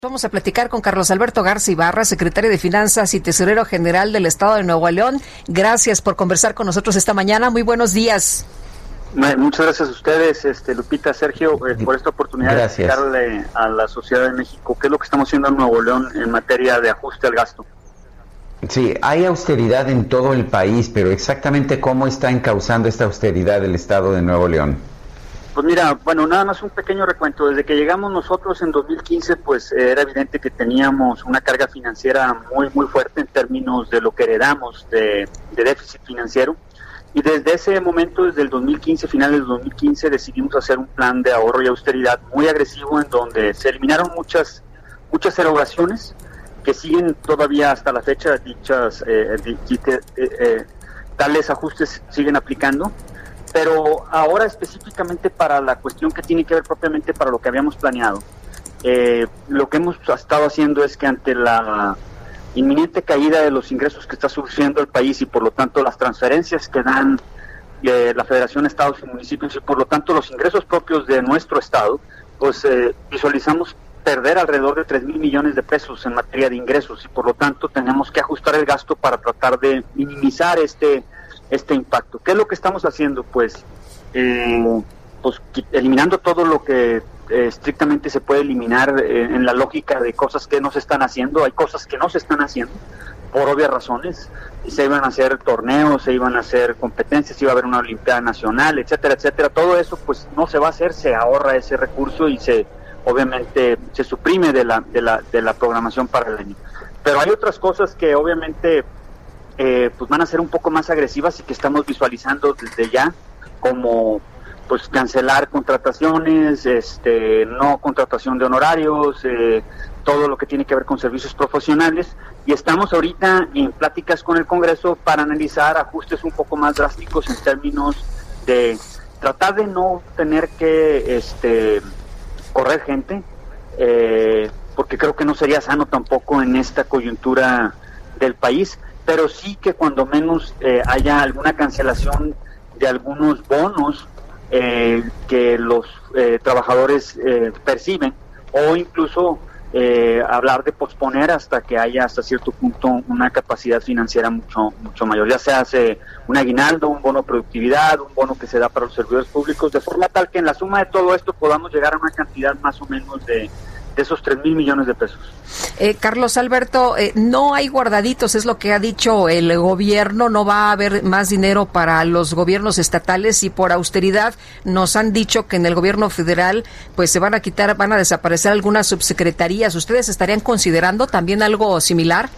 Vamos a platicar con Carlos Alberto Garza Ibarra, secretario de Finanzas y Tesorero General del Estado de Nuevo León. Gracias por conversar con nosotros esta mañana. Muy buenos días. Muchas gracias a ustedes, este, Lupita, Sergio, eh, por esta oportunidad de explicarle a la sociedad de México qué es lo que estamos haciendo en Nuevo León en materia de ajuste al gasto. Sí, hay austeridad en todo el país, pero exactamente cómo está encauzando esta austeridad el Estado de Nuevo León. Pues mira, bueno, nada más un pequeño recuento. Desde que llegamos nosotros en 2015, pues era evidente que teníamos una carga financiera muy, muy fuerte en términos de lo que heredamos de, déficit financiero. Y desde ese momento, desde el 2015, finales del 2015, decidimos hacer un plan de ahorro y austeridad muy agresivo en donde se eliminaron muchas, muchas erogaciones que siguen todavía hasta la fecha dichas, eh, eh, eh, tales ajustes siguen aplicando. Pero ahora específicamente para la cuestión que tiene que ver propiamente para lo que habíamos planeado, lo que hemos estado haciendo es que ante la inminente caída de los ingresos que está sufriendo el país y por lo tanto las transferencias que dan eh, la Federación de Estados y Municipios y por lo tanto los ingresos propios de nuestro Estado, pues eh, visualizamos perder alrededor de 3 mil millones de pesos en materia de ingresos y por lo tanto tenemos que ajustar el gasto para tratar de minimizar este, este impacto. ¿Qué es lo que estamos haciendo? Pues, eh, pues eliminando todo lo que eh, estrictamente se puede eliminar eh, en la lógica de cosas que no se están haciendo. Hay cosas que no se están haciendo por obvias razones. Se iban a hacer torneos, se iban a hacer competencias, iba a haber una Olimpiada Nacional, etcétera, etcétera. Todo eso pues no se va a hacer, se ahorra ese recurso y se obviamente se suprime de la, de la, de la programación para el año. Pero hay otras cosas que obviamente eh, pues van a ser un poco más agresivas y que estamos visualizando desde ya como pues cancelar contrataciones, este, no contratación de honorarios, eh, todo lo que tiene que ver con servicios profesionales. Y estamos ahorita en pláticas con el Congreso para analizar ajustes un poco más drásticos en términos de tratar de no tener que este, correr gente, eh, porque creo que no sería sano tampoco en esta coyuntura del país, pero sí que cuando menos eh, haya alguna cancelación de algunos bonos eh, que los eh, trabajadores eh, perciben o incluso hablar de posponer hasta que haya hasta cierto punto una capacidad financiera mucho mucho mayor. Ya se hace un aguinaldo un bono productividad un bono que se da para los servidores públicos de forma tal que en la suma de todo esto podamos llegar a una cantidad más o menos de esos 3 mil millones de pesos. Eh, Carlos Alberto, eh, no hay guardaditos, es lo que ha dicho el gobierno, no va a haber más dinero para los gobiernos estatales y por austeridad nos han dicho que en el gobierno federal pues se van a quitar, van a desaparecer algunas subsecretarías. ¿Ustedes estarían considerando también algo similar?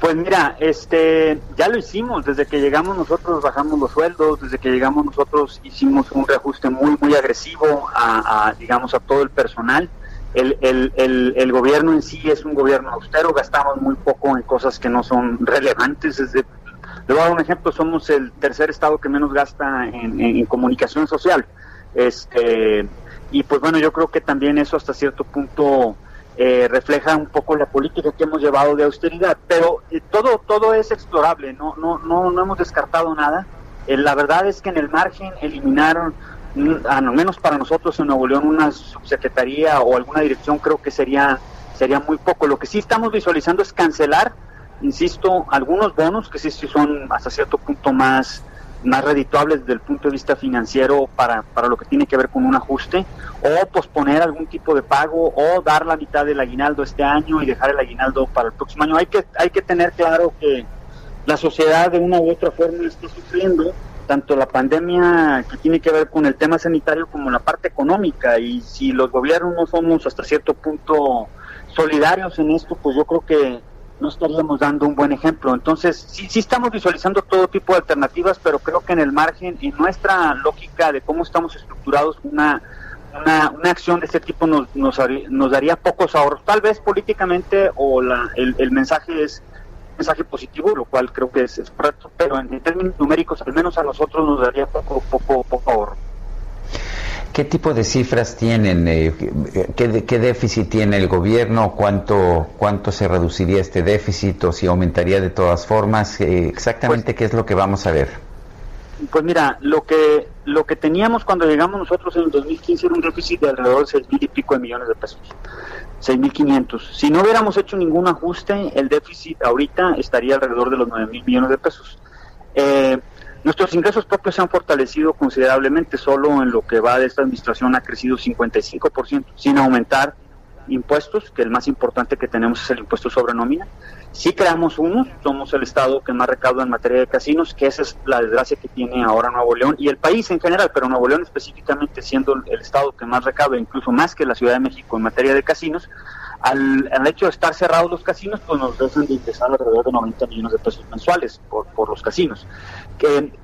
Pues mira, este, ya lo hicimos, desde que llegamos nosotros bajamos los sueldos, desde que llegamos nosotros hicimos un reajuste muy, muy agresivo a digamos, a todo el personal el, el, el, gobierno en sí es un gobierno austero, gastamos muy poco en cosas que no son relevantes. Le voy a dar un ejemplo, somos el tercer estado que menos gasta en, comunicación social. Este, y pues bueno, yo creo que también eso hasta cierto punto eh, refleja un poco la política que hemos llevado de austeridad, pero eh, todo, todo es explorable, no, no, no, no hemos descartado nada. Eh, la verdad es que en el margen eliminaron al menos para nosotros en Nuevo León, una subsecretaría o alguna dirección creo que sería, sería muy poco. Lo que sí estamos visualizando es cancelar, insisto, algunos bonos que sí, sí son hasta cierto punto más, más redituables desde el punto de vista financiero para, para lo que tiene que ver con un ajuste, o posponer algún tipo de pago, o dar la mitad del aguinaldo este año y dejar el aguinaldo para el próximo año. Hay que, hay que tener claro que la sociedad de una u otra forma está sufriendo tanto la pandemia que tiene que ver con el tema sanitario como la parte económica y si los gobiernos no somos hasta cierto punto solidarios en esto, pues yo creo que no estaríamos dando un buen ejemplo. Entonces, sí, sí estamos visualizando todo tipo de alternativas, pero creo que en el margen, en nuestra lógica de cómo estamos estructurados, una una, una acción de este tipo nos, nos, nos, daría pocos ahorros, tal vez políticamente o la, el, el mensaje es mensaje positivo, lo cual creo que es, es correcto, pero en, en, términos numéricos, al menos a nosotros nos daría poco, poco, poco ahorro. ¿Qué tipo de cifras tienen? Eh, ¿qué, ¿Qué, déficit tiene el gobierno? ¿Cuánto, ¿Cuánto se reduciría este déficit o si aumentaría de todas formas? Eh, exactamente, pues, ¿qué es lo que vamos a ver? Pues mira, lo que lo que teníamos cuando llegamos nosotros en el 2015 era un déficit de alrededor de seis mil y pico de millones de pesos. 6.500. Si no hubiéramos hecho ningún ajuste, el déficit ahorita estaría alrededor de los 9.000 millones de pesos. Eh, nuestros ingresos propios se han fortalecido considerablemente, solo en lo que va de esta administración ha crecido 55%, sin aumentar impuestos, que el más importante que tenemos es el impuesto sobre nómina. Sí creamos unos, somos el estado que más recauda en materia de casinos, que esa es la desgracia que tiene ahora Nuevo León y el país en general, pero Nuevo León específicamente siendo el estado que más recauda, incluso más que la Ciudad de México en materia de casinos, al, al hecho de estar cerrados los casinos, pues nos dejan de ingresar alrededor de 90 millones de pesos mensuales por, por los casinos.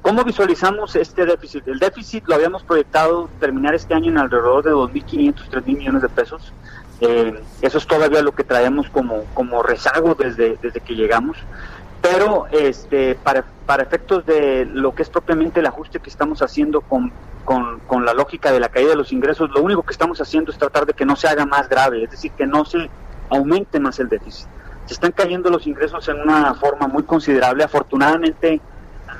¿Cómo visualizamos este déficit? El déficit lo habíamos proyectado terminar este año en alrededor de 2.500, 3.000 millones de pesos eh, eso es todavía lo que traemos como, como rezago desde, desde que llegamos. Pero este, para, para efectos de lo que es propiamente el ajuste que estamos haciendo con, con, con, la lógica de la caída de los ingresos, lo único que estamos haciendo es tratar de que no se haga más grave, es decir, que no se aumente más el déficit. Se están cayendo los ingresos en una forma muy considerable. Afortunadamente,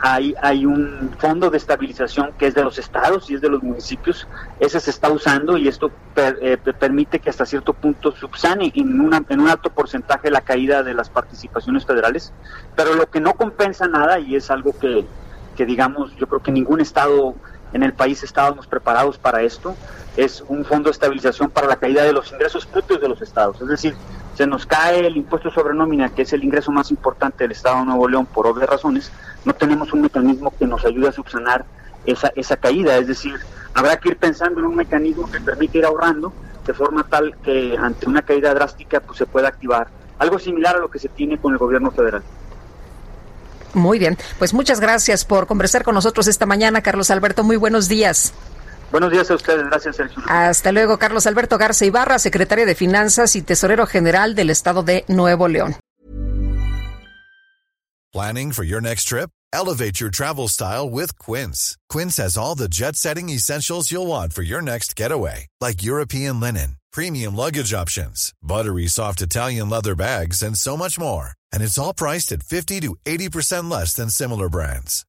hay, hay un fondo de estabilización que es de los estados y es de los municipios, ese se está usando y esto per, eh, permite que hasta cierto punto subsane en, una, en un alto porcentaje la caída de las participaciones federales, pero lo que no compensa nada y es algo que, que digamos, yo creo que ningún estado en el país estábamos preparados para esto, es un fondo de estabilización para la caída de los ingresos propios de los estados, es decir, se nos cae el impuesto sobre nómina, que es el ingreso más importante del Estado de Nuevo León por obvias razones, no tenemos un mecanismo que nos ayude a subsanar esa, esa caída. Es decir, habrá que ir pensando en un mecanismo que permite ir ahorrando de forma tal que ante una caída drástica pues, se pueda activar algo similar a lo que se tiene con el gobierno federal. Muy bien, pues muchas gracias por conversar con nosotros esta mañana, Carlos Alberto. Muy buenos días. Buenos días a ustedes, gracias Sergio. Hasta luego, Carlos Alberto Garza Ibarra, secretario de Finanzas y Tesorero General del Estado de Nuevo León. Planning for your next trip? Elevate your travel style with Quince. Quince has all the jet-setting essentials you'll want for your next getaway, like European linen, premium luggage options, buttery soft Italian leather bags, and so much more. And it's all priced at 50 to 80% less than similar brands.